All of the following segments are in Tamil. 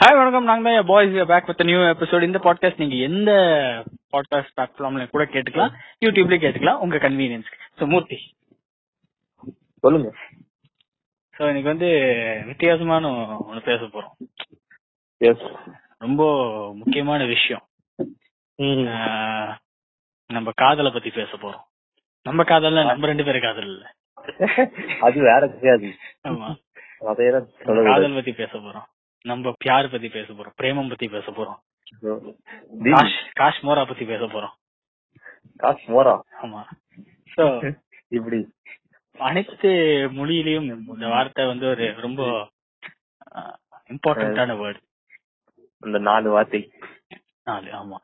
ஹாய் வணக்கம். நாங்க தான் boys back with new episode இந்த பாட்காஸ்ட் நீங்க எந்த பாட்காஸ்ட் பிளாட்ஃபார்ம்ல கூட கேட்டுக்கலாம் யூடியூப்ல கேட்டுக்கலாம் உங்க கன்வீனியன்ஸ்க்கு ஸோ மூர்த்தி. சொல்லுங்க. ஸோ இன்னைக்கு வந்து வித்தியாசமான ஒன்று பேச போறோம். எஸ் ரொம்ப முக்கியமான விஷயம். நம்ம காதலை பத்தி பேச போறோம். நம்ம காதல்ல நம்ம ரெண்டு பேரும் காதல் இல்ல. அது வேற கிடையாது ஆமா. காதல் பத்தி பேச போறோம். நம்ம பியார் பத்தி பேச போறோம் பிரேமம் பத்தி பேச போறோம். தி- காஷ் காஷ் மோரா பத்தி பேச போறோம். காசு மோரா ஆமா சோ இப்படி. அனைத்து மொழியிலயும் இந்த வார்த்தை வந்து ஒரு ரொம்ப இம்பார்ட்டன்டான வேர்டு அந்த நாலு வார்த்தை. நாலு ஆமா.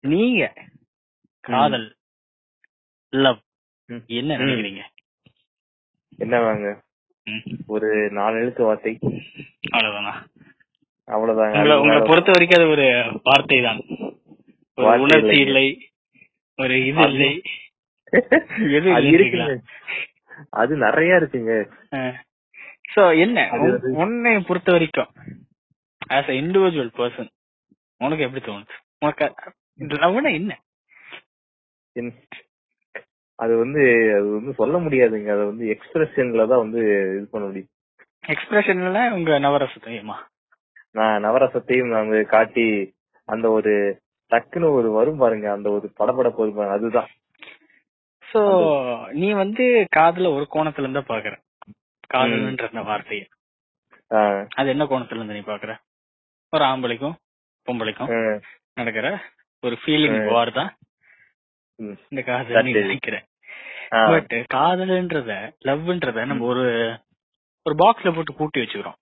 நீங்க. காதல். லவ். என்ன. நினைக்கிறீங்க? என்ன வாங்க. ஒரு நாலு எழுத்து வார்த்தை. அவ்வளவுதானா அவ்வளவுதாங்க. உங்களை பொறுத்த வரைக்கும் அது ஒரு வார்த்தை தான் ஒரு உணர்ச்சி. இல்லை. ஒரு இது இல்லை. எது அது நிறைய இருக்குங்க. சோ என்ன? உன்னை பொறுத்த வரைக்கும் ஆஸ் அ இண்டிவிஜுவல் பர்சன் உனக்கு எப்படி தோணுது? உனக்கு லவ்னா என்ன- அது வந்து அது வந்து சொல்ல முடியாதுங்க. அதை வந்து எக்ஸ்பிரஷன்ல தான் வந்து இது பண்ண முடியும். எக்ஸ்பிரஷன்ல உங்க நவரசத்தையுமா நான் நவரசத்தையும் நாங்க காட்டி அந்த ஒரு டக்குன்னு ஒரு வரும் பாருங்க அந்த ஒரு படபடப்பு வரும் பாருங்க அதுதான். சோ நீ வந்து காதல ஒரு கோணத்துல இருந்தா பாக்குற. காதல்ன்ற அந்த வார்த்தையை. அது என்ன கோணத்துல இருந்து நீ பாக்குற? ஒரு ஆம்பளைக்கும் பொம்பளைக்கும் நடக்கிற ஒரு ஃபீலிங். வார் தான். இந்த காதல் நீ That is- நினைக்கிற. ஆஹ் பட் காதல்ன்றத லவ்ன்றத நம்ம ஒரு ஒரு பாக்ஸ்ல போட்டு பூட்டி வச்சுக்கிறோம்.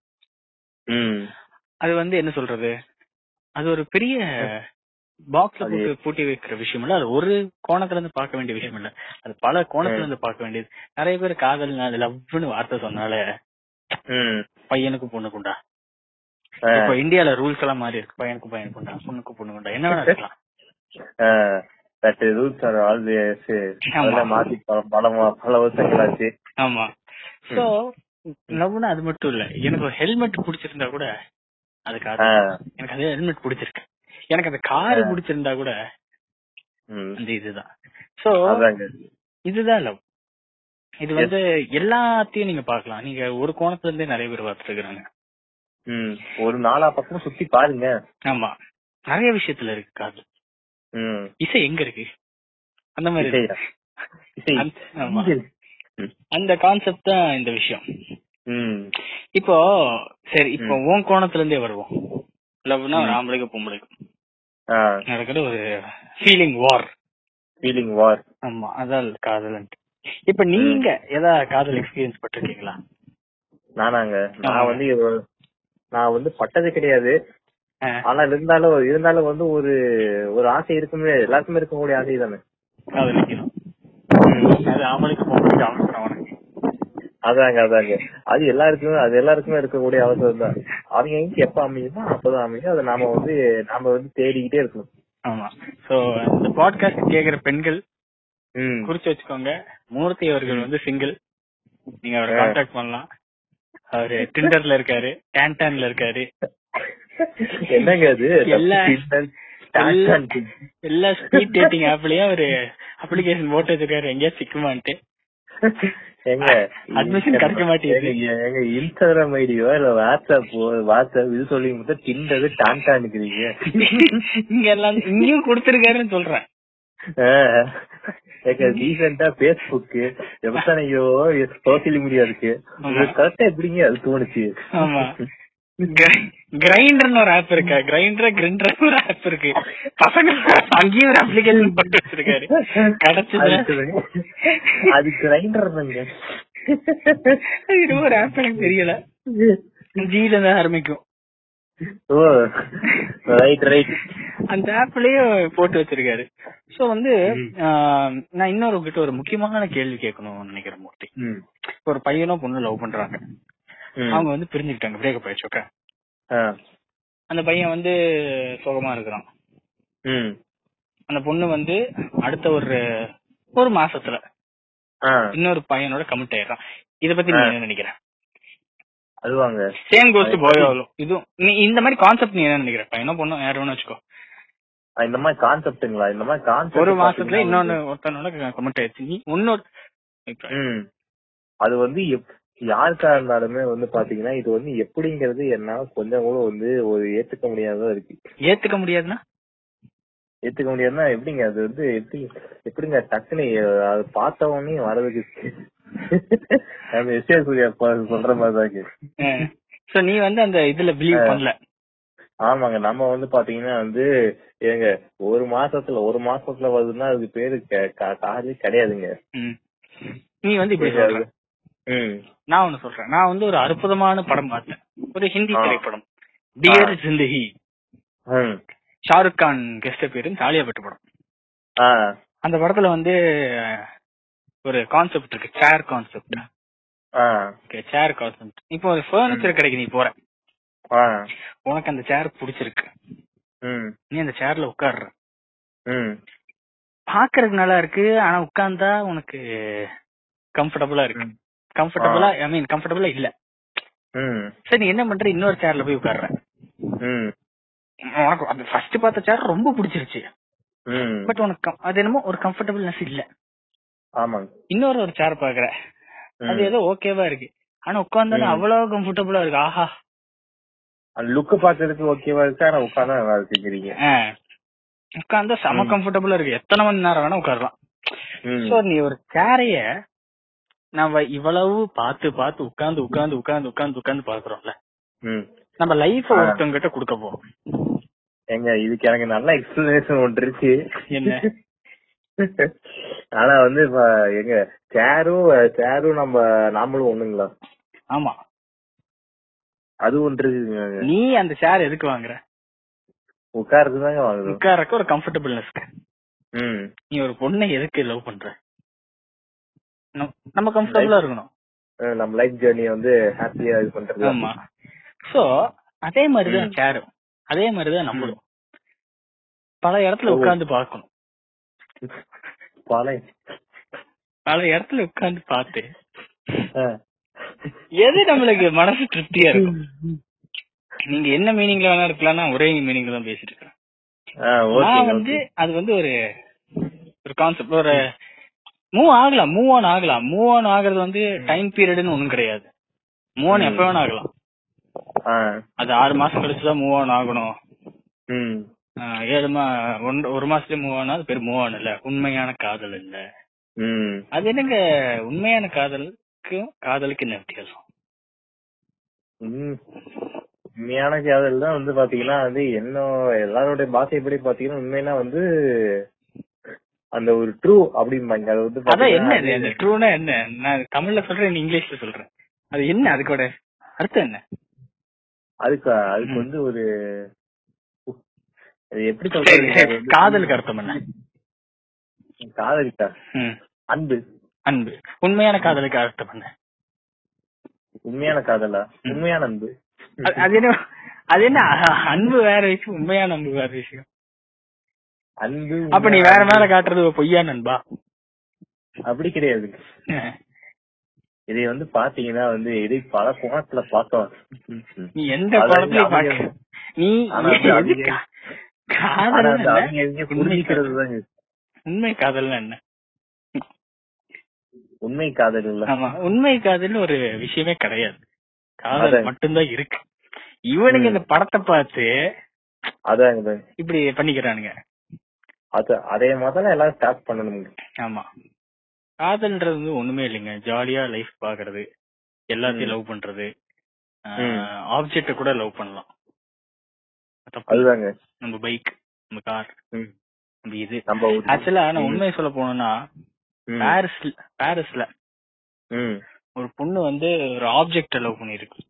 அது வந்து என்ன சொல்றது? அது ஒரு பெரிய பாக்ஸ்ல போட்டு பூட்டி வைக்கிற விஷயம் இல்ல. அது ஒரு கோணத்துல இருந்து பார்க்க வேண்டிய விஷயம் இல்ல. அது பல கோணத்துல இருந்து பார்க்க வேண்டியது. நிறைய பேர் காதல் லவ்னு வார்த்தை சொன்னால. பையனுக்கு பொண்ணுக்குண்டா இப்ப இந்தியால ரூல்ஸ் எல்லாம் மாறி இருக்கு. பையனுக்கு பையனுக்குண்டா பொண்ணுக்கு பொண்ணுக்குண்டா என்ன வேணா இருக்கலாம் are always ஆமா. அதெல்லாம் மாத்தி பல- பல மா- பல வருஷங்களாச்சு. ஆமா. சோ லவ்னா அது மட்டும் இல்ல. எனக்கு ஒரு ஹெல்மெட் பிடிச்சிருந்தா கூட அது எனக்கு அதே ஹெல்மெட் பிடிச்சிருக்கு. எனக்கு அந்த கார். பிடிச்சிருந்தா கூட. அந்த இதுதான். சோ இதுதான் லவ். இது வந்து எல்லாத்தையும் நீங்க பார்க்கலாம். நீங்க ஒரு கோணத்துல இருந்தே நிறைய பேர் பார்த்துருக்காங்க. ஒரு நாலா பக்கமும் சுத்தி பாருங்க. ஆமா. நிறைய விஷயத்துல இருக்கு காதல் ம். இசை எங்க இருக்கு? அந்த மாதிரி. அந்த- கான்செப்ட் தான் இந்த விஷயம். இப்போ சரி இப்போ உன் கோணத்துல இருந்தே வருவோம். லவ்னா ஒரு ஆம்பளைக்கும் பொம்பளைக்கும் நடக்கிற ஒரு ஃபீலிங் வார் ஃபீலிங் வார் ஆமா அதான் காதல் இப்ப நீங்க ஏதா காதல் எக்ஸ்பீரியன்ஸ் பட்டிருக்கீங்களா? நானாங்க. நான் வந்து நான் வந்து பட்டது கிடையாது. ஆனா இருந்தாலும் இருந்தாலும் வந்து ஒரு ஒரு ஆசை இருக்குமே எல்லாருக்குமே இருக்கக்கூடிய ஆசை தானே காதலிக்கணும். அது அவசரம் உனக்கு அதாங்க அதாங்க. அது எல்லாருக்குமே அது எல்லாருக்குமே இருக்கக்கூடிய அவசரம் தான். அவங்க எங்க எப்ப அமையுமோ அப்பதான் அமையும். அதை நாம வந்து நாம வந்து தேடிக்கிட்டே இருக்கணும். ஆமா. சோ இந்த பாட்காஸ்ட் கேக்குற பெண்கள். குறிச்சு வச்சுக்கோங்க. மூர்த்தி அவர்கள் வந்து சிங்கிள் நீங்க அவரை. கான்டாக்ட் பண்ணலாம். அவரு டிண்டர்ல இருக்காரு கேன்டான்ல இருக்காரு. என்னங்க அது? எல்லா- ஸ்பீட் டேட்டிங் ஆப்லயும் ஒரு அப்ளிகேஷன் போட்டு வச்சிருக்காரு. எங்கேயா சிக்குமான்ட்டு. Admission கிடைக்க மாட்டேங்குது. ஏங்க இன்ஸ்டாகிராம் ஐடியோ இல்ல வாட்ஸ்அப் வாட்ஸ்அப் இது சொல்லி மட்டும் டிண்டர் டான்டான்னுக்குறீங்க இங்க எல்லாம் இங்கேயும் கொடுத்திருக்காருன்னு சொல்றேன். ரீசெண்டா பேஸ்புக் எத்தனையோ சோசியல் மீடியா இருக்கு. கரெக்டா எப்படிங்க? அது தோணுச்சு. ஆமா. கிரைண்டர்னு ஒரு ஆப் இருக்கா. கிரைண்டர் கிரைண்டர் ஒரு ஆப் இருக்கு. பசங்க அங்கேயும் ஒரு அப்ளிகேஷன் போட்டு வச்சிருக்காரு. கிடைச்சது அது கிரைண்டர் தாங்க. இது ஒரு ஆப் எனக்கு தெரியல. ஜில தான் ஆரம்பிக்கும். ஓ ரைட் ரைட் அந்த ஆப்லயும் போட்டு வச்சிருக்காரு. சோ வந்து நான் இன்னொரு கிட்ட ஒரு முக்கியமான கேள்வி கேட்கணும்னு நினைக்கிறேன் மூர்த்தி. ஒரு பையனோ பொண்ணு லவ் பண்றாங்க. அவங்க வந்து பிரிஞ்சுக்கிட்டாங்க பிரேக்கப் ஆயிடுச்சு ஓகே. அந்த பையன் வந்து சோகமா இருக்கிறான். ம். அந்த பொண்ணு வந்து அடுத்த ஒரு ஒரு மாசத்துல. இன்னொரு பையனோட கமிட் ஆயிடுறான். இத பத்தி நீ என்ன நினைக்கிற? அதுவாங்க. சேம் கோஸ்ட் போயோலும் இதுவும் நீ இந்த மாதிரி கான்செப்ட் நீ என்ன நினைக்கிற? பையனோ பொண்ணோ யார் வேணும் வச்சுக்கோ. இந்த மாதிரி கான்செப்ட்டுங்களா இந்த மாதிரி கான்செப்ட் ஒரு மாசத்துல இன்னொன்னு ஒருத்தனோட கமெண்ட் ஆயிடுச்சு. நீ ம். அது வந்து யாருக்கா இருந்தாலுமே வந்து பாத்தீங்கன்னா இது வந்து எப்படிங்கிறது என்னால கொஞ்சம் கூட வந்து ஒரு ஏத்துக்க முடியாததா இருக்கு. ஏத்துக்க முடியாதுன்னா? ஏத்துக்க முடியாதுன்னா எப்படிங்க? அது வந்து எப்படி எப்படிங்க? டக்குனு அது பார்த்த உடனே வரதுக்கு எஸ்ஏ சூர்யா சொல்ற மாதிரி தாங்க சோ நீ வந்து அந்த இதுல பிலீவ் பண்ணல? ஆமாங்க. நம்ம வந்து பாத்தீங்கன்னா வந்து ஏங்க ஒரு மாசத்துல ஒரு மாசத்துல வருதுன்னா அதுக்கு பேரு க- கா- காதே கிடையாதுங்க. நீ வந்து இப்படி நான் ஒண்ணு சொல்றேன். நான் வந்து ஒரு அற்புதமான படம் பார்த்தேன். ஒரு ஹிந்தி. திரைப்படம். டியர் ஜிந்தகி ஷாருக் கான் கெஸ்ட் பேரு தாலியா பட்டு படம். அந்த படத்துல வந்து ஒரு கான்செப்ட் இருக்கு. Chair concept okay chair concept இப்போ ஒரு ஃபர்னிச்சர் கடைக்கு நீ போற. உனக்கு அந்த சேர் பிடிச்சிருக்கு. நீ அந்த சேர்ல உட்கார்ற. பாக்குறதுக்கு நல்லா இருக்கு. ஆனா உட்கார்ந்தா உனக்கு கம்ஃபர்டபுளா இருக்கு. கம்ஃபர்டபுளா ஐ மீன் கம்ஃபர்டபுளா இல்ல. சரி நீ என்ன பண்ற? இன்னொரு சேர்ல போய் உட்கார்ற. உனக்கு அந்த ஃபர்ஸ்ட் பார்த்த சேர் ரொம்ப பிடிச்சிருச்சு. பட் உனக்கு அது என்னமோ ஒரு கம்ஃபர்டபுள்னஸ் இல்ல. இன்னொரு ஒரு சேர் பாக்குற அது. ஏதோ ஓகேவா இருக்கு. ஆனா உட்கார்ந்தாலும். அவ்வளவு கம்ஃபர்டபுளா இருக்கு. ஆஹா. லுக் பாக்குறதுக்கு ஓகேவா இருக்கு? ஆனா உட்கார்ந்தா நல்லா இருக்குங்கிறீங்க உட்கார்ந்தா செம. கம்ஃபர்டபுளா இருக்கு. எத்தனை மணி நேரம் வேணா உட்காரலாம். சோ நீ ஒரு சேரைய நம்ம இவ்வளவு பார்த்து பார்த்து உட்கார்ந்து உட்கார்ந்து உட்கார்ந்து உட்கார்ந்து உட்கார்ந்து பாக்குறோம்ல. நம்ம லைஃப். ஒருத்தவங்க கிட்ட கொடுக்க போறோம். ஏங்க இதுக்கு எனக்கு நல்ல எக்ஸ்பிளனேஷன் ஒன்று இருக்கு. என்ன? ஆனா வந்து இப்ப எங்க சேரும் சேரும் நம்ம நாமளும் ஒண்ணுங்களா? ஆமா. அது ஒன்று இருக்குங்க நீ அந்த சேர் எதுக்கு வாங்குற? உட்கார்றது தாங்க வாங்குறோம். உட்கார்றக்கு ஒரு கம்ஃபர்டபுள்னஸ்க்கு ம். நீ ஒரு பொண்ணை எதுக்கு லவ் பண்ற? நம்ம- கம்ஃபர்டபுளா இருக்கணும். நம்ம லைஃப் ஜேர்னிய வந்து ஹாப்பியா இது பண்றது ஆமா. சோ அதே மாதிரிதான் ம். சேரும் அதே மாதிரிதான் நம்மளும். பல இடத்துல. உட்கார்ந்து பார்க்கணும். பாலை பல இடத்துல உட்கார்ந்து பார்த்து. எது நம்மளுக்கு மனசு திருப்தியா இருக்கும்? நீங்க என்ன மீனிங்ல வேணா இருக்கலாம்னா ஒரே மீனிங்ல தான் பேசிட்டு இருக்கேன். நான் வந்து ஓகே. அது வந்து ஒரு ஒரு கான்செப்ட் ஒரு மூவ் ஆகலாம் மூவ் ஆன் ஆகலாம். மூவ் ஆன் ஆகுறது வந்து டைம் பீரியட்னு ஒண்ணும் கிடையாது. Move on. எப்ப வேணா ஆகலாம். அது ஆறு மாசம் கழிச்சுதான் மூவ் ஆன் ஆகணும். ஏழு மா ஒன்று- ஒரு மாசத்துல மூவ் ஆனா அது பேர் மூவ் ஆன் இல்ல. உண்மையான காதல் இல்ல. அது என்னங்க உண்மையான காதலுக்கும் காதலுக்கு என்ன வித்தியாசம். உண்மையான காதல் தான் வந்து பாத்தீங்கன்னா வந்து என்ன எல்லாரோட பாஷைப்படி பாத்தீங்கன்னா உண்மைனா வந்து அந்த ஒரு ட்ரூ அப்படிம்பாங்க அது வந்து அதான் என்ன ட்ரூனா என்ன? நான் தமிழ்ல சொல்றேன் இங்கிலீஷ்ல சொல்றேன். அது என்ன அதுக்கோட அர்த்தம் என்ன? அதுக்கு அதுக்கு வந்து ஒரு அது எப்படி சொல்றது? காதலுக்கு அர்த்தம் என்ன? காதலிக்கா அன்பு. அன்பு. உண்மையான காதலுக்கு அர்த்தம் என்ன? உண்மையான காதலா. உண்மையான அன்பு. அது- என்ன? அது என்ன? அன்பு வேற விஷயம் உண்மையான அன்பு வேற விஷயம். அன்பு அப்ப நீ வேற மேல காட்டுறது பொய்யா நண்பா? அப்படி கிடையாது. இதை வந்து பாத்தீங்கன்னா வந்து இதை பல கோணத்துல பார்த்தோம் நீ எந்த அவங்க- பாக்க நீ உண்மை காதல். என்ன? உண்மை காதல் இல்ல. ஆமா உண்மை காதல்னு ஒரு விஷயமே கிடையாது. காதல் அதான். மட்டும்தான் இருக்கு. இவனுங்க. இந்த படத்தை பார்த்து அதாங்க. இப்படி பண்ணிக்கிறானுங்க. அது அதே முதல்ல எல்லாரும் ஸ்டார்ட் பண்ணணுங்க ஆமா காதல்ன்றது வந்து ஒண்ணுமே இல்லைங்க ஜாலியா லைஃப் பாக்குறது எல்லாத்தையும். லவ் பண்றது. ஆப்ஜெக்ட கூட லவ் பண்ணலாம். அதுதாங்க நம்ம பைக் நம்ம கார். நம்ம இது ஆக்சுவலா நான். உண்மையை சொல்ல போனோம்னா. பாரிஸ்ல பாரிஸ்ல. ஒரு பொண்ணு வந்து ஒரு ஆப்ஜெக்ட லவ் பண்ணிருக்கு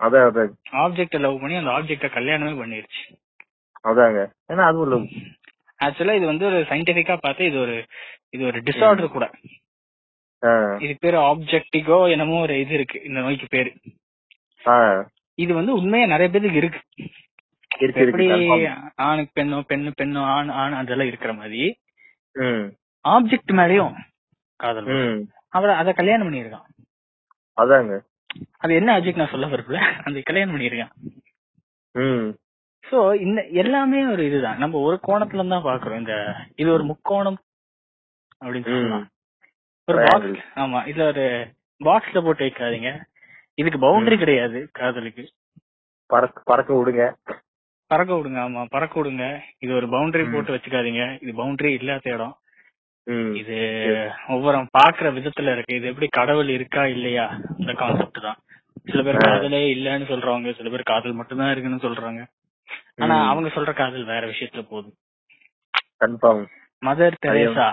அதான் அதான் ஆப்ஜெக்ட லவ் பண்ணி அந்த ஆப்ஜெக்ட கல்யாணமே பண்ணிருச்சு அதாங்க ஏன்னா அது ஒரு ஆக்சுவலா இது வந்து ஒரு சயின்டிபிக்கா பார்த்தா இது ஒரு இது ஒரு டிசார்டர் கூட. இது பேரு ஆப்ஜெக்டிகோ என்னமோ ஒரு இது இருக்கு இந்த நோய்க்கு பேரு. இது வந்து உண்மையா நிறைய பேருக்கு இருக்கு. எப்படி. ஆணுக்கு பெண்ணோ பெண்ணு பெண்ணோ ஆண் ஆண் அதெல்லாம் இருக்கிற மாதிரி ஆப்ஜெக்ட் மேலயும் காதல். அவள அத கல்யாணம் பண்ணிருக்கான். அதாங்க. அது என்ன ஆப்ஜெக்ட் நான் சொல்ல வரல அந்த கல்யாணம் பண்ணியிருக்கான் ம். சோ இந்த எல்லாமே ஒரு இதுதான். நம்ம ஒரு கோணத்துல தான் பாக்குறோம் இந்த இது ஒரு முக்கோணம் அப்படின்னு சொல்லலாம். ஒரு பாக்ஸ் Triangle. ஆமா. இதுல ஒரு பாக்ஸ்ல போட்டு வைக்காதீங்க. இதுக்கு பவுண்டரி கிடையாது காதலுக்கு. பறக்க பறக்க விடுங்க. பறக்க விடுங்க ஆமா. பறக்க விடுங்க. இது ஒரு பவுண்டரி. போட்டு வச்சுக்காதீங்க. இது பவுண்டரி இல்லாத இடம். இது ஒவ்வொரு பாக்குற விதத்துல இருக்கு. இது எப்படி கடவுள் இருக்கா இல்லையா? இந்த கான்செப்ட் தான். சில பேர். காதலே இல்லன்னு சொல்றாங்க சில பேர் காதல் மட்டும்தான் இருக்குன்னு சொல்றாங்க. ஆனா. அவங்க சொல்ற காதல் வேற விஷயத்துல போகுது கன்ஃபார்ம். Mother Teresa?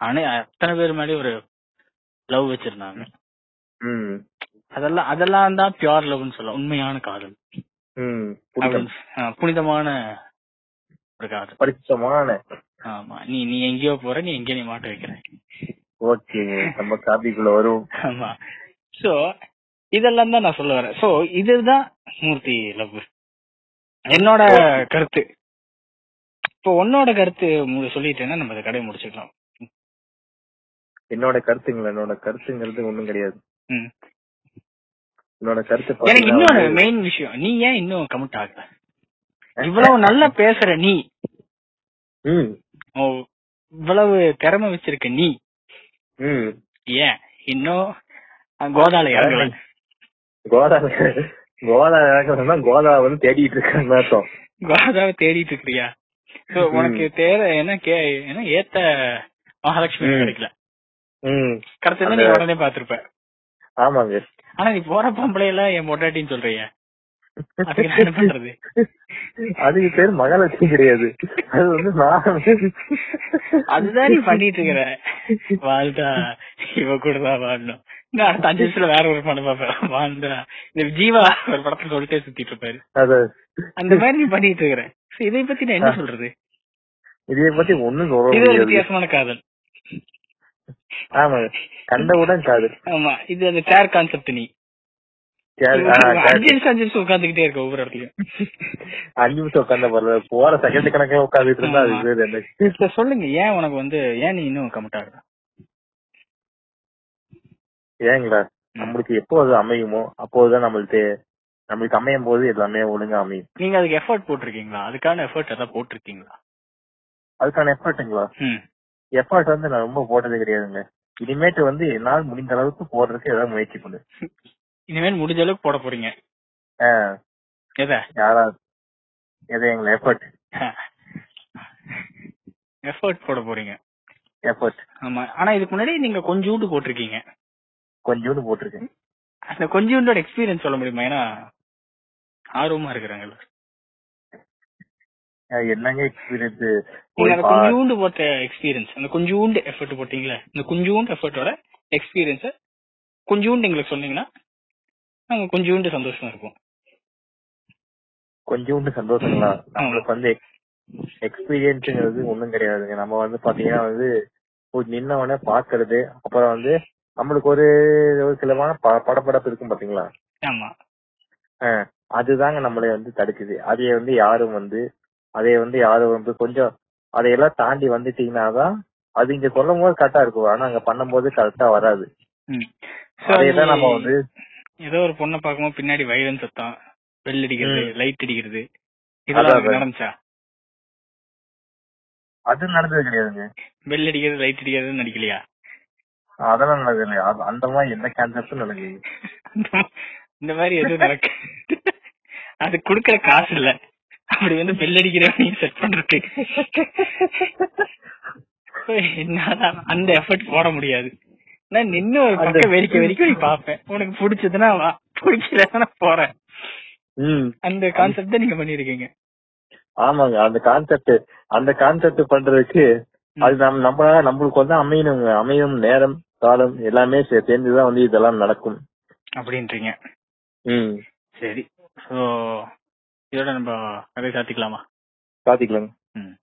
அனை அத்தனை பேர் மேலயும் ஒரு லவ் வச்சிருந்தாங்க. அதெல்லாம் அதெல்லாம் தான் பியூர் லவ்னு சொல்லலாம். உண்மையான காதல். புனிதமான ஒரு காதல். பரிசுத்தமான ஆமா நீ நீ எங்கேயோ போற நீ எங்கேயோ நீ மாட்ட வைக்கிற. ஓகேங்க நம்ம டாபிக்குள்ள வரும் ஆமா. சோ இதெல்லாம் தான் நான் சொல்ல வரேன். சோ இதுதான் மூர்த்தி லவ் என்னோட கருத்து. இப்போ உன்னோட கருத்து சொல்லிட்டேன்னா நம்ம அதை கடையை முடிச்சுக்கலாம். என்னோட கருத்துங்களா? என்னோட கருத்துங்கிறது ஒண்ணும் கிடையாது. என்னோட கருத்து எனக்கு இன்னொரு மெயின் விஷயம். நீ ஏன் இன்னும் கமிட் ஆகல? இவ்வளவு நல்லா பேசுற நீ. இவ்வளவு திறமை வச்சிருக்க நீ. ஏன்? இன்னும் கோதால இறங்கல. கோதா கோதா இறக்கணும்னா கோதா வந்து தேடிட்டு இருக்காங்க அர்த்தம். கோதாவை தேடிட்டு இருக்கிறியா? ம். உனக்கு தேவை என்ன கே என்ன ஏத்த மகாலட்சுமி. கிடைக்கல. ம். கரெக்டா நீ உடனே பாத்திருப்ப ஆமாங்க. ஆனா நீ போற பொம்பளை எல்லாம் என் பொட்டாட்டின்னு சொல்றிய. அதுக்கு பேர் மகாலட்சுமி கிடையாது. அது வந்து நான். அதுதான் நீ பண்ணிட்டு இருக்கிற. வாழ்ந்தா இவ கூட தான் வாழணும் அஞ்சு வருஷத்துல வேற ஒரு படம் வாழ்ந்தா. இந்த ஜீவா ஒரு படத்துல சொல்லிட்டே சுத்திட்டு இருப்பாரு. அந்த மாதிரி நீ பண்ணிட்டு இருக்கிற. இதை பத்தி நான் என்ன சொல்றது? இதைய பத்தி ஒண்ணும் சொல்ல இது வித்தியாசமான காதல். ஆமாங்க கண்டவுடன் காது ஆமா. இது அந்த சேர் கான்செப்ட் நீ. அஞ்சு சரி. நிமிஷம் அஞ்சு நிமிஷம் உட்காந்துக்கிட்டே இருக்க ஒவ்வொரு இடத்துலயும். அஞ்சு நிமிஷம் உட்காந்த பரல போற செகண்ட் கணக்குல உட்காந்துட்டு இருந்தா அது சொல்லுங்க ஏன் உனக்கு வந்து ஏன் நீ இன்னும் கமிட் ஆகுற ஏங்களா நம்மளுக்கு எப்போ அது அமையுமோ அப்போதுதான் நம்மளுக்கு நம்மளுக்கு அமையும் போது எல்லாமே ஒழுங்கா அமையும். நீங்க அதுக்கு எஃபர்ட் போட்டிருக்கீங்களா? அதுக்கான எஃபர்ட் ஏதாவது போட்டிருக்கீங்களா? அதுக்கான எஃபர்ட்டுங்களா ம். எஃபர்ட் வந்து நான் ரொம்ப போட்டது கிடையாதுங்க. இனிமேட்டு வந்து என்னால் முடிந்த அளவுக்கு போடுறதுக்கு ஏதாவது முயற்சி பண்ணு. இனிமேல் முடிஞ்ச அளவுக்கு போட போறீங்க. எதை? எது எங்களை எஃபர்ட் எஃபர்ட் போட போறீங்க. எஃபர்ட் ஆமா. ஆனா இதுக்கு முன்னாடி நீங்க கொஞ்சோண்டு போட்டிருக்கீங்க. கொஞ்சோண்டு போட்டிருக்கேன். அந்த கொஞ்சோண்டோட எக்ஸ்பீரியன்ஸ் சொல்ல முடியுமா? ஏன்னா ஆர்வமா இருக்கிறாங்க என்னங்க எக்ஸ்பீரியன்ஸ் நீங்க அந்த கொஞ்சோண்டு போட்ட எக்ஸ்பீரியன்ஸ் அந்த கொஞ்சோண்டு எஃபர்ட் போட்டீங்களே இந்த கொஞ்சோண்டு எஃபர்ட்டோட எக்ஸ்பீரியன்ஸ கொஞ்சோண்டு எங்களுக்கு சொன்னீங்கன்னா நாங்க கொஞ்சோண்டு சந்தோஷமா இருப்போம் கொஞ்சோண்டு சந்தோஷங்களா? நம்மளுக்கு வந்து எக்ஸ்பீரியன்ஸ்ங்கிறது ஒண்ணும் கிடையாதுங்க. நம்ம வந்து பாத்தீங்கன்னா வந்து ஒரு நின்ன உடனே பாக்குறது அப்புறம் வந்து நம்மளுக்கு ஒரு ஒரு சிலமான ப- படபடப்பு இருக்கும் பாத்தீங்களா? ஆமா. அதுதாங்க நம்மளை வந்து தடுக்குது. அதைய வந்து யாரும் வந்து அதைய வந்து யாரும் வந்து கொஞ்சம் அதையெல்லாம் தாண்டி வந்துட்டீங்கன்னா தான் அது இங்க சொல்லும் போது கரெக்டா இருக்கும். ஆனா அங்க பண்ணும்போது கரெக்டா வராது. நீ நம்ம வந்து ஏதோ ஒரு பொண்ணை பார்க்கும்போது பின்னாடி வயலன் சத்தம் பெல் அடிக்கிறது. லைட் அடிக்கிறது. இதெல்லாம். நடந்துச்சா? அது நடந்தது கிடையாதுங்க. பெல் அடிக்கிறது லைட் அடிக்கிறது நடிக்கலையா? அதெல்லாம் அது- அந்த மாதிரி எந்த கான்செப்டும் நடக்குது இந்த மாதிரி எதுவும் நடக்க அது குடுக்கற காசு இல்ல. அப்படி வந்து பெல் அடிக்கிறவனையும் செட் பண்றதுக்கு. So, என்னால அந்த எஃபர்ட் போட முடியாது. நான் நின்னு ஒரு பக்கம் வெறிக்க வெறிக்க பாப்பேன் உனக்கு பிடிச்சதுன்னா வா. பிடிக்கலன்னா போறேன். அந்த கான்செப்ட் நீங்க பண்ணிருக்கீங்க. ஆமாங்க. அந்த கான்செப்ட் அந்த கான்செப்ட் பண்றதுக்கு அது நம்ம நம்ம நம்மளுக்கு வந்து அமையணுங்க. அமையும் நேரம் காலம் எல்லாமே சேர்ந்துதான் வந்து இதெல்லாம் நடக்கும். அப்படின்றீங்க. ம். சரி. சோ இதோட நம்ம கதை சாத்திக்கலாமா? பாத்துக்கலாங்க ம்.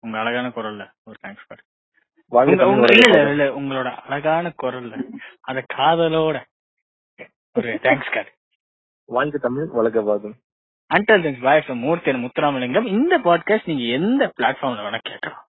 உங்க அழகான குரல்ல. ஒரு தேங்க்ஸ் பாரு இல்ல உங்களோட அழகான குரல்ல அத காதலோட ஒரு தேங்க்ஸ் கார்டு வாங்க தமிழ் வளர்க்க பாக்கும் அண்டல் தென்ஸ் பாய் மூர்த்தி முத்துராமலிங்கம். இந்த பாட்காஸ்ட் நீங்க எந்த பிளாட்ஃபார்ம்ல வேணா கேட்கலாம்.